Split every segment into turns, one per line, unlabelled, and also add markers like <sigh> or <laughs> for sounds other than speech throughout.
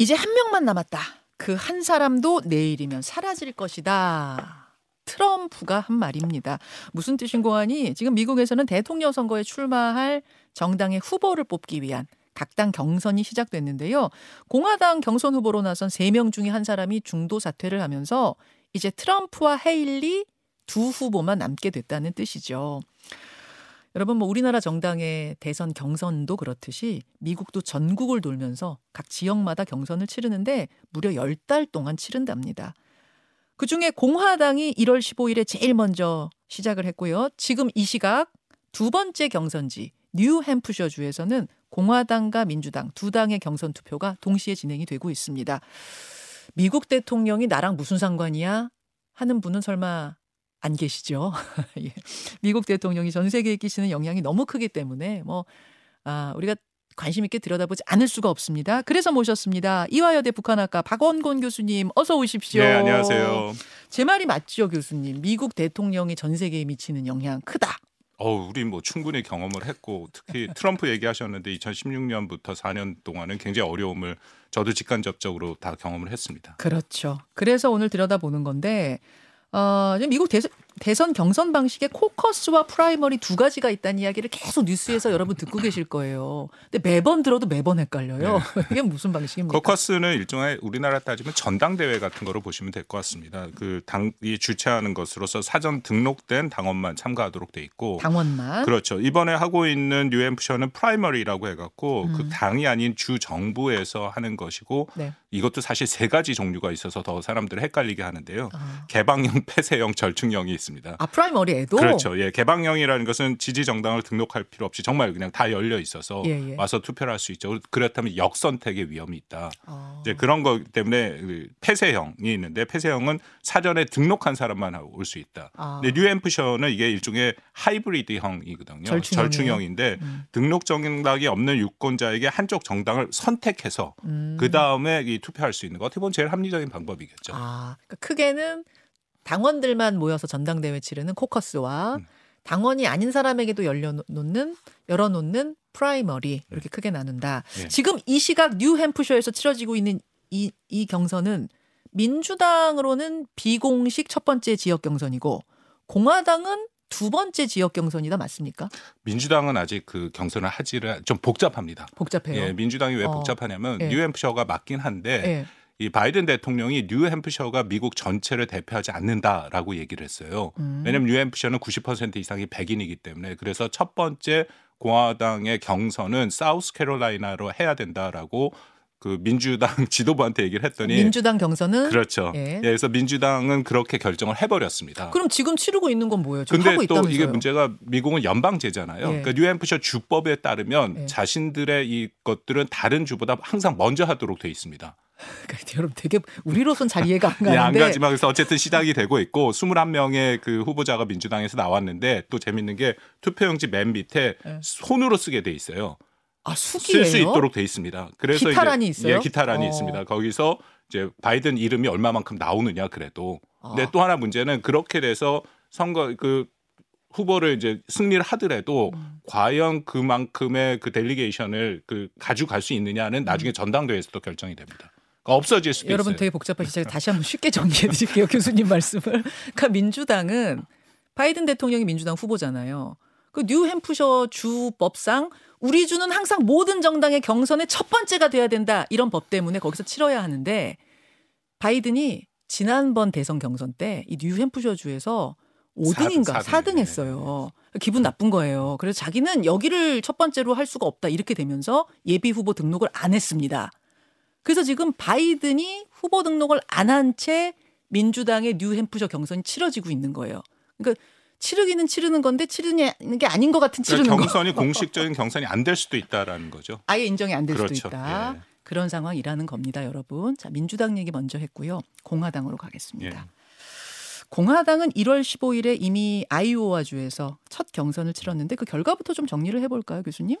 이제 한 명만 남았다. 그 한 사람도 내일이면 사라질 것이다. 트럼프가 한 말입니다. 무슨 뜻인고 하니 지금 미국에서는 대통령 선거에 출마할 정당의 후보를 뽑기 위한 각당 경선이 시작됐는데요. 공화당 경선 후보로 나선 3명 중에 한 사람이 중도 사퇴를 하면서 이제 트럼프와 헤일리 두 후보만 남게 됐다는 뜻이죠. 여러분 뭐 우리나라 정당의 대선 경선도 그렇듯이 미국도 전국을 돌면서 각 지역마다 경선을 치르는데 무려 10달 동안 치른답니다. 그중에 공화당이 1월 15일에 제일 먼저 시작을 했고요. 지금 이 시각 두 번째 경선지 뉴햄프셔 주에서는 공화당과 민주당 두 당의 경선 투표가 동시에 진행이 되고 있습니다. 미국 대통령이 나랑 무슨 상관이야? 하는 분은 설마 안 계시죠? <laughs> 예. 미국 대통령이 전 세계에 끼치는 영향이 너무 크기 때문에 뭐 아, 우리가 관심 있게 들여다보지 않을 수가 없습니다. 그래서 모셨습니다. 이화여대 북한학과 박원곤 교수님 어서 오십시오.
네, 안녕하세요.
제 말이 맞죠, 교수님? 미국 대통령이 전 세계에 미치는 영향 크다.
어, 우리 뭐 충분히 경험을 했고 특히 <laughs> 트럼프 얘기하셨는데 2016년부터 4년 동안은 굉장히 어려움을 저도 직간접적으로 다 경험을 했습니다.
그렇죠. 그래서 오늘 들여다보는 건데 어, 미국 대선, 대선 경선 방식에 코커스와 프라이머리 두 가지가 있다는 이야기를 계속 뉴스에서 여러분 듣고 계실 거예요. 근데 매번 들어도 매번 헷갈려요. 네. <laughs> 이게 무슨 방식입니까?
코커스는 일종의 우리나라 따지면 전당대회 같은 거로 보시면 될 것 같습니다. 그 당이 주최하는 것으로서 사전 등록된 당원만 참가하도록 돼 있고
당원만
그렇죠. 이번에 하고 있는 뉴햄프셔는 프라이머리라고 해갖고 그 음. 그 당이 아닌 주 정부에서 하는 것이고 네. 이것도 사실 세 가지 종류가 있어서 더 사람들을 헷갈리게 하는데요. 아. 개방형, <laughs> 폐쇄형, 절충형이 있습니다.
아 프라이머리에도
그렇죠. 예, 개방형이라는 것은 지지 정당을 등록할 필요 없이 정말 그냥 다 열려 있어서 예, 예. 와서 투표를 할 수 있죠. 그렇다면 역선택의 위험이 있다. 아. 이제 그런 것 때문에 그 폐쇄형이 있는데 폐쇄형은 사전에 등록한 사람만 올 수 있다. 아. 근데 뉴햄프셔는 이게 일종의 하이브리드형이거든요. 절충형. 인데 음. 등록 정당이 없는 유권자에게 한쪽 정당을 선택해서 음. 그 다음에 이 투표할 수 있는 거 어떻게 보면 제일 합리적인 방법이겠죠.
아, 그러니까 크게는 당원들만 모여서 전당대회 치르는 코커스와 음. 당원이 아닌 사람에게도 열려놓는 열어놓는 프라이머리 이렇게 네. 크게 나눈다. 네. 지금 이 시각 뉴햄프셔에서 치러지고 있는 이, 이 경선은 민주당으로는 비공식 첫 번째 지역 경선이고 공화당은 두 번째 지역 경선이다 맞습니까?
민주당은 아직 그 경선을 하지를 좀 복잡합니다.
복잡해요.
예, 민주당이 왜 어. 복잡하냐면 예. 뉴햄프셔가 맞긴 한데 예. 이 바이든 대통령이 뉴햄프셔가 미국 전체를 대표하지 않는다라고 얘기를 했어요. 음. 왜냐하면 뉴햄프셔는 90% 이상이 백인이기 때문에 그래서 첫 번째 공화당의 경선은 사우스캐롤라이나로 해야 된다라고 그 민주당 <laughs> 지도부한테 얘기를 했더니
민주당 경선은
그렇죠. 예. 예. 그래서 민주당은 그렇게 결정을 해버렸습니다.
그럼 지금 치르고 있는 건 뭐예요?
근데 또 있다면서요? 이게 문제가 미국은 연방제잖아요. 예. 그러니까 뉴햄프셔 주법에 따르면 예. 자신들의 이것들은 다른 주보다 항상 먼저 하도록 돼 있습니다. <laughs>
그러니까 여러분 되게 우리로선 잘 이해가 안 가는데. 예,
안 가지만 그래서 어쨌든 시작이 되고 있고 21명의 그 후보자가 민주당에서 나왔는데 또 재밌는 게 투표용지 맨 밑에 네. 손으로 쓰게 돼 있어요.
아,
쓸수 있도록 돼 있습니다.
그래서 기타란이 이제, 있어요?
예, 기타란이 어. 있습니다. 거기서 이제 바이든 이름이 얼마만큼 나오느냐 그래도. 근데 아. 또 하나 문제는 그렇게 돼서 선거 그 후보를 이제 승리를 하더라도 음. 과연 그만큼의 그 델리게이션을 그 가져갈 수 있느냐는 나중에 음. 전당대회에서도 결정이 됩니다. 그러니까 없어질 수도
여러분
있어요.
되게 복잡하시죠. 제가 <laughs> 다시 한번 쉽게 정리해 드릴게요. 교수님 말씀을. 그러니까 민주당은 바이든 대통령이 민주당 후보잖아요. 그 뉴햄프셔 주법상 우리 주는 항상 모든 정당의 경선의 첫 번째가 돼야 된다. 이런 법 때문에 거기서 치러야 하는데 바이든이 지난번 대선 경선 때 이 뉴햄프셔 주에서 5등인가 4등, 4등 했어요. 기분 나쁜 거예요. 그래서 자기는 여기를 첫 번째로 할 수가 없다. 이렇게 되면서 예비 후보 등록을 안 했습니다. 그래서 지금 바이든이 후보 등록을 안 한 채 민주당의 뉴햄프셔 경선이 치러지고 있는 거예요. 그러니까 치르기는 치르는 건데 치르는 게 아닌 것 같은 치르는
그러니까 경선이 거. 공식적인 경선이 안 될 수도 있다라는 거죠.
아예 인정이 안될 그렇죠. 수도 있다. 예. 그런 상황이라는 겁니다, 여러분. 자, 민주당 얘기 먼저 했고요. 공화당으로 가겠습니다. 예. 공화당은 1월 15일에 이미 아이오와 주에서 첫 경선을 치렀는데 그 결과부터 좀 정리를 해볼까요, 교수님?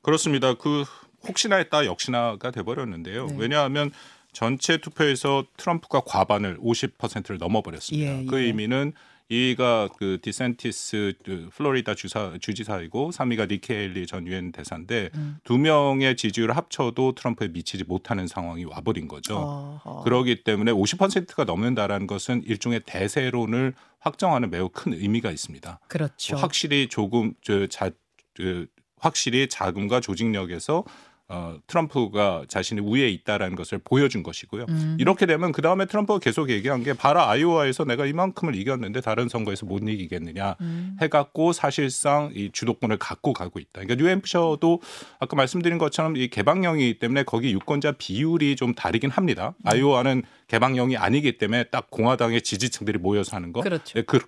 그렇습니다. 그 혹시나 했다 역시나가 돼버렸는데요. 네. 왜냐하면 전체 투표에서 트럼프가 과반을 50%를 넘어버렸습니다. 예, 그 예. 의미는 2위가 그 디샌티스 그 플로리다 주사 주지사이고 3위가 니키 헤일리 전 유엔 대사인데 음. 두 명의 지지율을 합쳐도 트럼프에 미치지 못하는 상황이 와버린 거죠. 어허. 그러기 때문에 50%가 넘는다라는 것은 일종의 대세론을 확정하는 매우 큰 의미가 있습니다.
그렇죠.
확실히 조금 저자 그 확실히 자금과 조직력에서 어, 트럼프가 자신이 우위에 있다라는 것을 보여준 것이고요. 음. 이렇게 되면 그 다음에 트럼프가 계속 얘기한 게 바라 아이오와에서 내가 이만큼을 이겼는데 다른 선거에서 못 이기겠느냐 음. 해갖고 사실상 이 주도권을 갖고 가고 있다. 그러니까 뉴햄프셔도 아까 말씀드린 것처럼 이 개방형이기 때문에 거기 유권자 비율이 좀 다르긴 합니다. 음. 아이오와는 개방형이 아니기 때문에 딱 공화당의 지지층들이 모여서 하는 거.
그렇죠.
네, 그,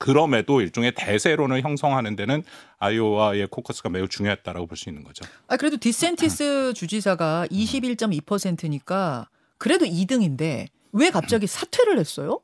그럼에도 일종의 대세론을 형성하는 데는 아이오와의 코커스가 매우 중요했다라고 볼 수 있는 거죠.
아 그래도 디샌티스 주지사가 21.2%니까 그래도 2등인데 왜 갑자기 사퇴를 했어요?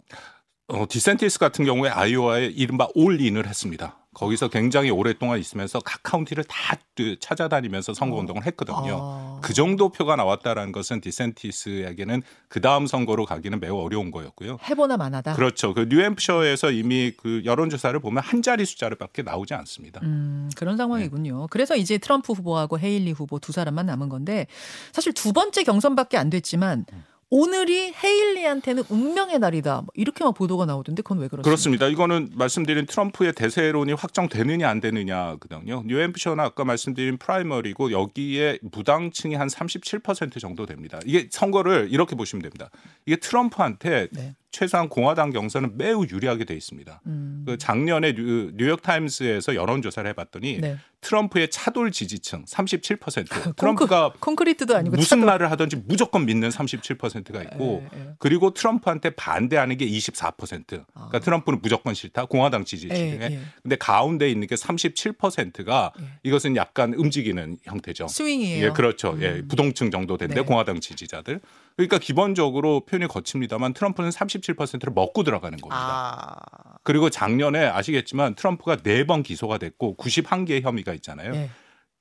어, 디샌티스 같은 경우에 아이오와에 이른바 올인을 했습니다. 거기서 굉장히 오랫동안 있으면서 각 카운티를 다 찾아다니면서 선거 운동을 했거든요. 아. 그 정도 표가 나왔다라는 것은 디센티스에게는 그 다음 선거로 가기는 매우 어려운 거였고요.
해보나 마나다.
그렇죠. 그 뉴햄프셔에서 이미 그 여론 조사를 보면 한 자리 숫자를밖에 나오지 않습니다.
음, 그런 상황이군요. 네. 그래서 이제 트럼프 후보하고 헤일리 후보 두 사람만 남은 건데 사실 두 번째 경선밖에 안 됐지만. 음. 오늘이 헤일리한테는 운명의 날이다. 뭐 이렇게만 보도가 나오던데 그건 왜 그렇습니까?
그렇습니다. 이거는 말씀드린 트럼프의 대세론이 확정되느냐 안 되느냐거든요. 뉴햄프셔나 아까 말씀드린 프라이머리고 여기에 무당층이 한 37% 정도 됩니다. 이게 선거를 이렇게 보시면 됩니다. 이게 트럼프한테 네. 최소한 공화당 경선은 매우 유리하게 돼 있습니다. 음. 그 작년에 뉴, 뉴욕 타임스에서 여론 조사를 해봤더니 네. 트럼프의 차돌 지지층 37% <laughs> 트럼프가
콘크리트도 아니고
무슨 차돌. 말을 하든지 무조건 믿는 37%가 있고 에, 에. 그리고 트럼프한테 반대하는 게 24%. 그러니까 아. 트럼프는 무조건 싫다. 공화당 지지층 중에. 근데 가운데 있는 게 37%가 에. 이것은 약간 움직이는 형태죠.
스윙이에요.
예, 그렇죠. 예, 음. 예, 부동층 정도 된대 네. 공화당 지지자들. 그러니까 기본적으로 표현이 거칩니다만 트럼프는 37%를 먹고 들어가는 겁니다. 아. 그리고 작년에 아시겠지만 트럼프가 네 번 기소가 됐고 91개의 혐의가 있잖아요. 네.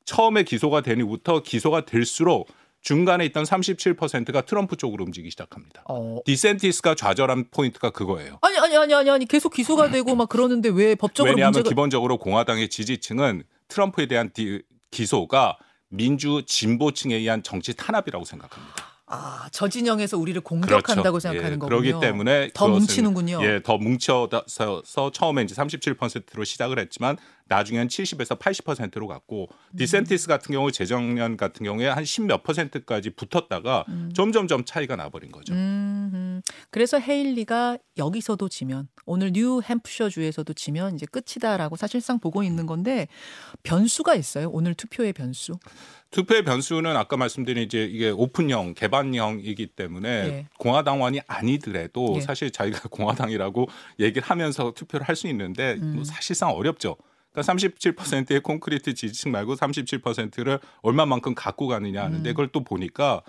처음에 기소가 되는 후부터 기소가 될수록 중간에 있던 37%가 트럼프 쪽으로 움직이기 시작합니다. 어. 디샌티스가 좌절한 포인트가 그거예요.
아니 아니 아니 아니 아니 계속 기소가 되고 막 그러는데 왜 법적으로
왜냐하면
문제가...
기본적으로 공화당의 지지층은 트럼프에 대한 디, 기소가 민주 진보층에 의한 정치 탄압이라고 생각합니다.
아, 저 진영에서 우리를 공격한다고 그렇죠. 생각하는 예, 거군요.
그렇기 때문에
더 뭉치는군요.
예, 더 뭉쳐서 처음에 이제 37%로 시작을 했지만 나중에는 70에서 80%로 갔고 음. 디샌티스 같은 경우 재작년 같은 경우에 한 10몇 퍼센트까지 붙었다가 음. 점점점 차이가 나버린 거죠. 음,
그래서 헤일리가 여기서도 지면 오늘 뉴 햄프셔 주에서도 지면 이제 끝이다라고 사실상 보고 있는 건데 변수가 있어요. 오늘 투표의 변수.
투표의 변수는 아까 말씀드린 이제 이게 오픈형 개방형이기 때문에 예. 공화당원이 아니더라도 예. 사실 자기가 <laughs> 공화당이라고 얘기를 하면서 투표를 할 수 있는데 뭐 음. 뭐 사실상 어렵죠. 그러니까 37%의 콘크리트 지지층 말고 37%를 얼마만큼 갖고 가느냐 하는데 음. 그걸 또 보니까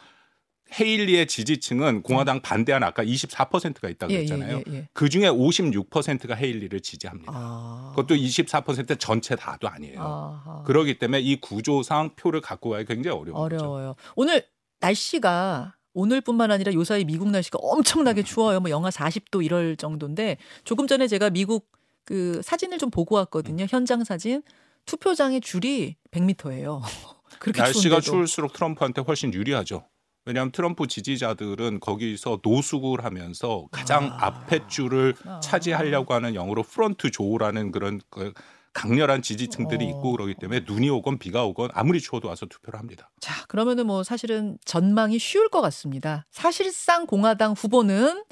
헤일리의 지지층은 공화당 반대한 아까 24%가 있다고 예, 예, 했잖아요. 예, 예, 예. 그 중에 56%가 헤일리를 지지합니다. 아. 그것도 24% 전체 다도 아니에요. 아하. 그러기 때문에 이 구조상 표를 갖고 가기 굉장히 어려워요.
어려워요. 오늘 날씨가 오늘뿐만 아니라 요사이 미국 날씨가 엄청나게 추워요. 뭐 영하 40도 이럴 정도인데 조금 전에 제가 미국 그 사진을 좀 보고 왔거든요. 현장 사진. 투표장의 줄이 100m예요. <laughs>
그렇게 날씨가 추운데도. 추울수록 트럼프한테 훨씬 유리하죠. 왜냐하면 트럼프 지지자들은 거기서 노숙을 하면서 가장 아. 앞에 줄을 아. 차지하려고 하는 영어로 프런트 조라는 그런 그 강렬한 지지층들이 어. 있고 그러기 때문에 눈이 오건 비가 오건 아무리 추워도 와서 투표를 합니다.
자, 그러면은 뭐 사실은 전망이 쉬울 것 같습니다. 사실상 공화당 후보는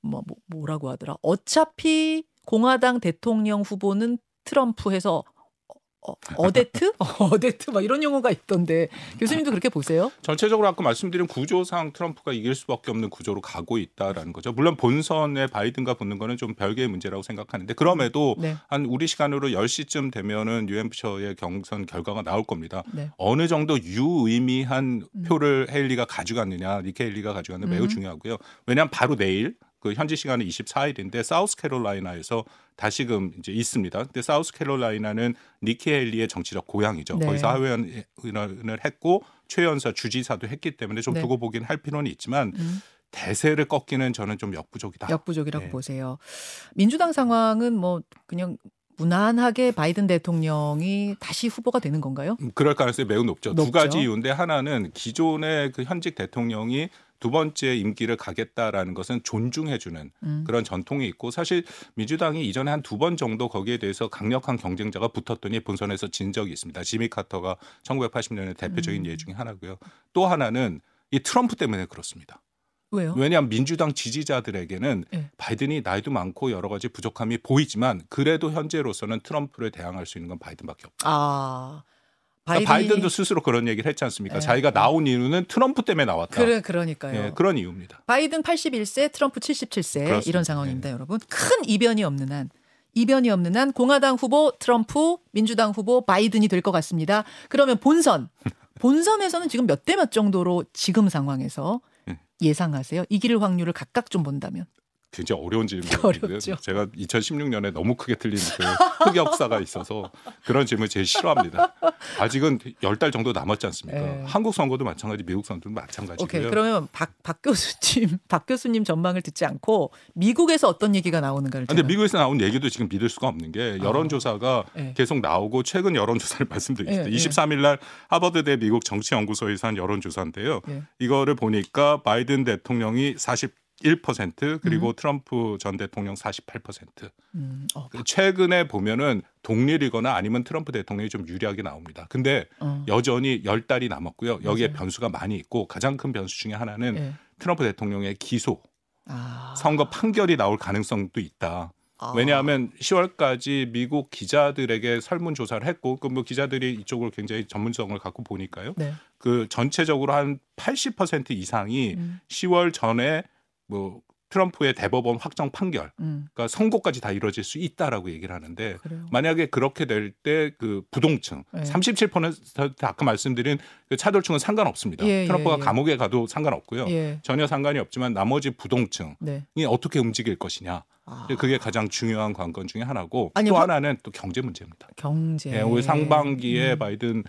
뭐, 뭐 뭐라고 하더라. 어차피 공화당 대통령 후보는 트럼프 해서 어, 어대트? <laughs> 어대트 막 이런 용어가 있던데 교수님도 그렇게 보세요?
전체적으로 아까 말씀드린 구조상 트럼프가 이길 수밖에 없는 구조로 가고 있다라는 거죠. 물론 본선에 바이든과 붙는 거는 좀 별개의 문제라고 생각하는데 그럼에도 네. 한 우리 시간으로 10시쯤 되면은 뉴햄프셔의 경선 결과가 나올 겁니다. 네. 어느 정도 유의미한 음. 표를 헤일리가 가져갔느냐, 니키 헤일리가 가져갔느냐 매우 음. 중요하고요. 왜냐하면 바로 내일 그 현지 시간은 24일인데 사우스캐롤라이나에서 다시금 이제 있습니다. 근데 사우스캐롤라이나는 니키 헬리의 정치적 고향이죠. 네. 거기서 하회의원을 했고 최연사 주지사도 했기 때문에 좀 네. 두고 보긴 할 필요는 있지만 음. 대세를 꺾기는 저는 좀 역부족이다.
역부족이라고 네. 보세요. 민주당 상황은 뭐 그냥 무난하게 바이든 대통령이 다시 후보가 되는 건가요?
음, 그럴 가능성이 매우 높죠. 높죠. 두 가지 이유인데 하나는 기존의 그 현직 대통령이 두 번째 임기를 가겠다라는 것은 존중해주는 음. 그런 전통이 있고 사실 민주당이 이전에 한 두 번 정도 거기에 대해서 강력한 경쟁자가 붙었더니 본선에서 진 적이 있습니다. 지미 카터가 1980년에 대표적인 음. 예 중에 하나고요. 또 하나는 이 트럼프 때문에 그렇습니다.
왜요?
왜냐하면 민주당 지지자들에게는 네. 바이든이 나이도 많고 여러 가지 부족함이 보이지만 그래도 현재로서는 트럼프를 대항할 수 있는 건 바이든밖에 없다. 아. 그러니까 바이든이... 바이든 도 스스로 그런 얘기를 했지 않습니까? 네. 자기가 나온 이유는 트럼프 때문에 나왔다.
그래, 그러니까요. 네,
그런 이유입니다.
바이든 81세, 트럼프 77세 그렇습니다. 이런 상황입니다, 네. 여러분. 큰 이변이 없는 한 이변이 없는 한 공화당 후보 트럼프, 민주당 후보 바이든이 될 것 같습니다. 그러면 본선 <laughs> 본선에서는 지금 몇 대 몇 정도로 지금 상황에서 네. 예상하세요? 이길 확률을 각각 좀 본다면.
굉장히 어려운 질문이고요. <laughs> 제가 2016년에 너무 크게 틀린 그 흑역사가 있어서 그런 질문 제일 싫어합니다. 아직은 10달 정도 남았지 않습니까? 네. 한국 선거도 마찬가지, 미국 선거도 마찬가지고요. 오케이.
그러면 박, 박 교수님, <laughs> 박 교수님 전망을 듣지 않고 미국에서 어떤 얘기가 나오는가를
근데 미국에서 나온 얘기도 지금 믿을 수가 없는 게 여론조사가 아. 네. 계속 나오고 최근 여론조사를 <laughs> 말씀드리겠습니다. 네. 23일 날 하버드대 미국 정치연구소에서 한 여론조사인데요. 네. 이거를 보니까 바이든 대통령이 40 1% 그리고 음. 트럼프 전 대통령 48%. 음. 어, 최근에 보면은 동일이거나 아니면 트럼프 대통령이 좀 유리하게 나옵니다. 근데 어. 여전히 10달이 남았고요. 여기에 맞아요. 변수가 많이 있고 가장 큰 변수 중에 하나는 네. 트럼프 대통령의 기소, 아. 선거 판결이 나올 가능성도 있다. 아. 왜냐하면 10월까지 미국 기자들에게 설문 조사를 했고 그 뭐 기자들이 이쪽을 굉장히 전문성을 갖고 보니까요. 네. 그 전체적으로 한 80% 이상이 음. 10월 전에 뭐 트럼프의 대법원 확정 판결, 음. 그러니까 선고까지 다 이루어질 수 있다라고 얘기를 하는데 그래요. 만약에 그렇게 될 때 그 부동층 네. 37% 아까 말씀드린 그 차돌층은 상관없습니다. 예, 트럼프가 예, 예. 감옥에 가도 상관없고요. 예. 전혀 상관이 없지만 나머지 부동층이 네. 어떻게 움직일 것이냐. 아. 그게 가장 중요한 관건 중에 하나고 아니, 또 하나는 또 경제 문제입니다.
경제.
네, 올 상반기에 음. 바이든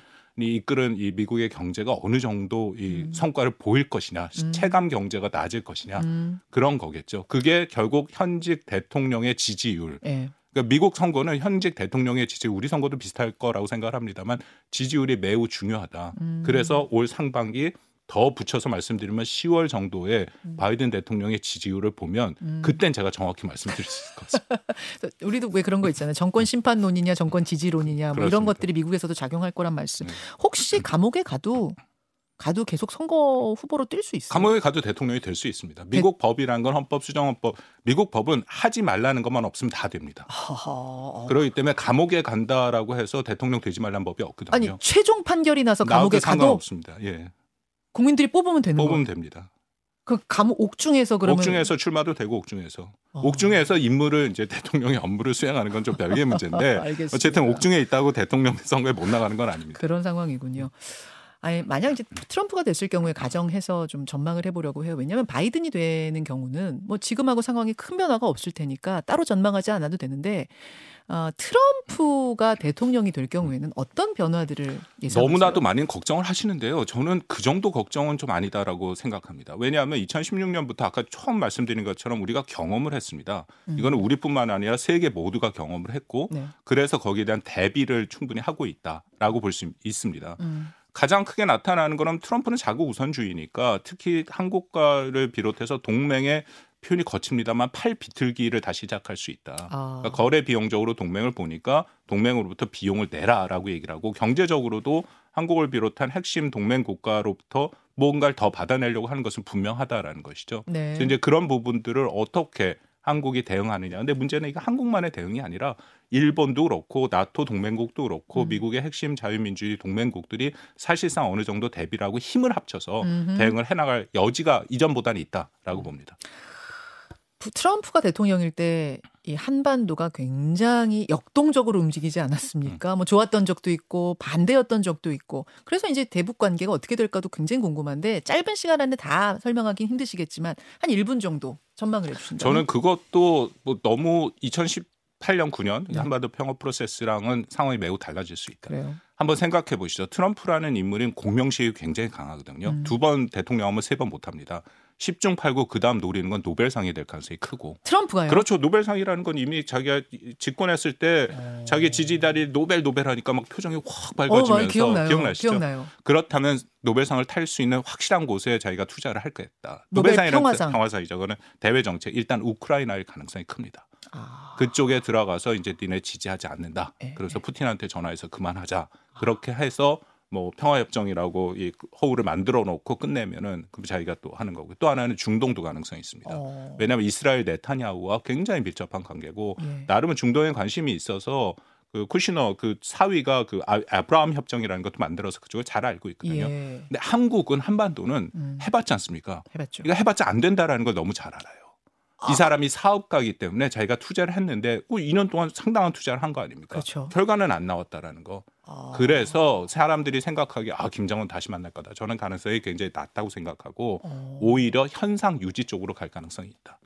이끌은 이 미국의 경제가 어느 정도 이 음. 성과를 보일 것이냐, 음. 체감 경제가 낮을 것이냐 음. 그런 거겠죠. 그게 결국 현직 대통령의 지지율. 네. 그러니까 미국 선거는 현직 대통령의 지지율, 우리 선거도 비슷할 거라고 생각을 합니다만 지지율이 매우 중요하다. 음. 그래서 올 상반기 더 붙여서 말씀드리면 10월 정도에 음. 바이든 대통령의 지지율을 보면 음. 그땐 제가 정확히 말씀드릴 수 있을 것 같습니다. <laughs>
우리도 왜 그런 거 있잖아요. 정권 심판론이냐 정권 지지론이냐 뭐 이런 것들이 미국에서도 작용할 거란 말씀. 네. 혹시 감옥에 가도 가도 계속 선거 후보로 뛸 수 있어요.
감옥에 가도 대통령이 될 수 있습니다. 미국 대... 법이란 건 헌법 수정헌법 미국 법은 하지 말라는 것만 없으면 다 됩니다. 하하... 그렇기 때문에 감옥에 간다라고 해서 대통령 되지 말라는 법이 없거든요.
아니 최종 판결이 나서 감옥에 가도
상관없습니다. 예.
국민들이 뽑으면 되는
거예요. 뽑으면 됩니다.
그 감옥 옥중에서 그러면
옥중에서 출마도 되고 옥중에서 어. 옥중에서 임무를 이제 대통령의 업무를 수행하는 건 좀 별개의 <laughs> 문제인데 어쨌든 옥중에 있다고 대통령 선거에 못 나가는 건 아닙니다.
그런 상황이군요. 아니 만약 이제 트럼프가 됐을 경우에 가정해서 좀 전망을 해보려고 해요. 왜냐하면 바이든이 되는 경우는 뭐 지금하고 상황이 큰 변화가 없을 테니까 따로 전망하지 않아도 되는데 어, 트럼프가 대통령이 될 경우에는 어떤 변화들을 예상하세요?
너무나도 많은 걱정을 하시는데요. 저는 그 정도 걱정은 좀 아니다라고 생각합니다. 왜냐하면 2016년부터 아까 처음 말씀드린 것처럼 우리가 경험을 했습니다. 음. 이거는 우리뿐만 아니라 세계 모두가 경험을 했고 네. 그래서 거기에 대한 대비를 충분히 하고 있다라고 볼 수 있습니다. 음. 가장 크게 나타나는 거는 트럼프는 자국 우선주의니까 특히 한국과를 비롯해서 동맹의 표현이 거칩니다만 팔 비틀기를 다시 시작할 수 있다. 아. 그러니까 거래 비용적으로 동맹을 보니까 동맹으로부터 비용을 내라라고 얘기를 하고 경제적으로도 한국을 비롯한 핵심 동맹 국가로부터 뭔가를 더 받아내려고 하는 것은 분명하다라는 것이죠. 네. 그래서 이제 그런 부분들을 어떻게 한국이 대응하느냐. 근데 문제는 이게 한국만의 대응이 아니라 일본도 그렇고 나토 동맹국도 그렇고 음. 미국의 핵심 자유민주주의 동맹국들이 사실상 어느 정도 대비를 하고 힘을 합쳐서 음흠. 대응을 해나갈 여지가 이전보다는 있다라고 봅니다.
트럼프가 대통령일 때 이 한반도가 굉장히 역동적으로 움직이지 않았습니까? 음. 뭐 좋았던 적도 있고 반대였던 적도 있고 그래서 이제 대북 관계가 어떻게 될까도 굉장히 궁금한데 짧은 시간 안에 다 설명하기는 힘드시겠지만 한 1분 정도 전망을 해주신다면
저는 그것도 뭐 너무 2018년 9년 네. 한반도 평화 프로세스랑은 상황이 매우 달라질 수 있다. 그래요. 한번 생각해 보시죠. 트럼프라는 인물은 공명심이 굉장히 강하거든요. 음. 두번 대통령 하면 세 번 못합니다. 10중 8구 그다음 노리는 건 노벨상이 될 가능성이 크고.
트럼프가요?
그렇죠. 노벨상이라는 건 이미 자기가 집권했을 때 어... 자기 지지자들이 노벨 노벨 하니까 막 표정이 확 밝아지면서 어, 기억나요. 기억나시죠? 기억나요. 그렇다면 노벨상을 탈 수 있는 확실한 곳에 자기가 투자를 할 거겠다. 노벨상이라는 평화상. 평화상이죠. 그거는 대외 정책 일단 우크라이나일 가능성이 큽니다. 아... 그쪽에 들어가서 이제 니네 지지하지 않는다. 에, 예, 그래서 에. 예. 푸틴한테 전화해서 그만하자. 그렇게 해서 뭐 평화협정이라고 이 허울을 만들어 놓고 끝내면은 그럼 자기가 또 하는 거고 또 하나는 중동도 가능성이 있습니다. 어. 왜냐하면 이스라엘 네타냐후와 굉장히 밀접한 관계고 예. 나름은 중동에 관심이 있어서 그 쿠시너 그 사위가 그 아, 아브라함 협정이라는 것도 만들어서 그쪽을 잘 알고 있거든요. 예. 근데 한국은 한반도는 음. 해봤지 않습니까?
해봤죠.
그러니까 해봤자 안 된다라는 걸 너무 잘 알아요. 이 사람이 사업가이기 때문에 자기가 투자를 했는데 그 2년 동안 상당한 투자를 한 거 아닙니까?
그렇죠.
결과는 안 나왔다라는 거. 아. 그래서 사람들이 생각하기에 아 김정은 다시 만날 거다. 저는 가능성이 굉장히 낮다고 생각하고 어. 오히려 현상 유지 쪽으로 갈 가능성이 있다.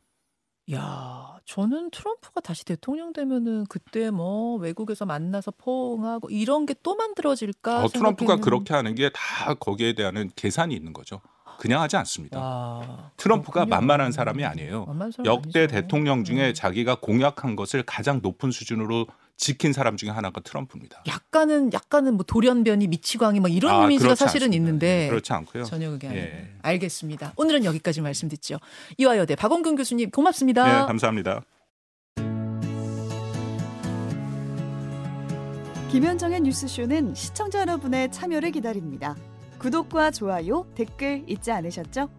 야, 저는 트럼프가 다시 대통령 되면은 그때 뭐 외국에서 만나서 포옹하고 이런 게 또 만들어질까?
어, 트럼프가 그렇게 하는 게 다 거기에 대한 계산이 있는 거죠. 그냥 하지 않습니다. 아, 트럼프가 그렇군요. 만만한 사람이 아니에요. 사람 역대 아니죠. 대통령 중에 음. 자기가 공약한 것을 가장 높은 수준으로 지킨 사람 중에 하나가 트럼프입니다.
약간은 약간은 뭐 돌연변이 미치광이 뭐 이런 아, 이미지가 사실은
않습니다.
있는데
그렇지 않고요.
전혀 그게 아니에요. 예. 알겠습니다. 오늘은 여기까지 말씀 듣죠. 이화여대 박원근 교수님 고맙습니다.
네, 감사합니다.
김현정의 뉴스쇼는 시청자 여러분의 참여를 기다립니다. 구독과 좋아요, 댓글 잊지 않으셨죠?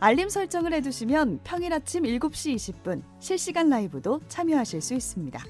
알림 설정을 해두시면 평일 아침 7시 20분 실시간 라이브도 참여하실 수 있습니다.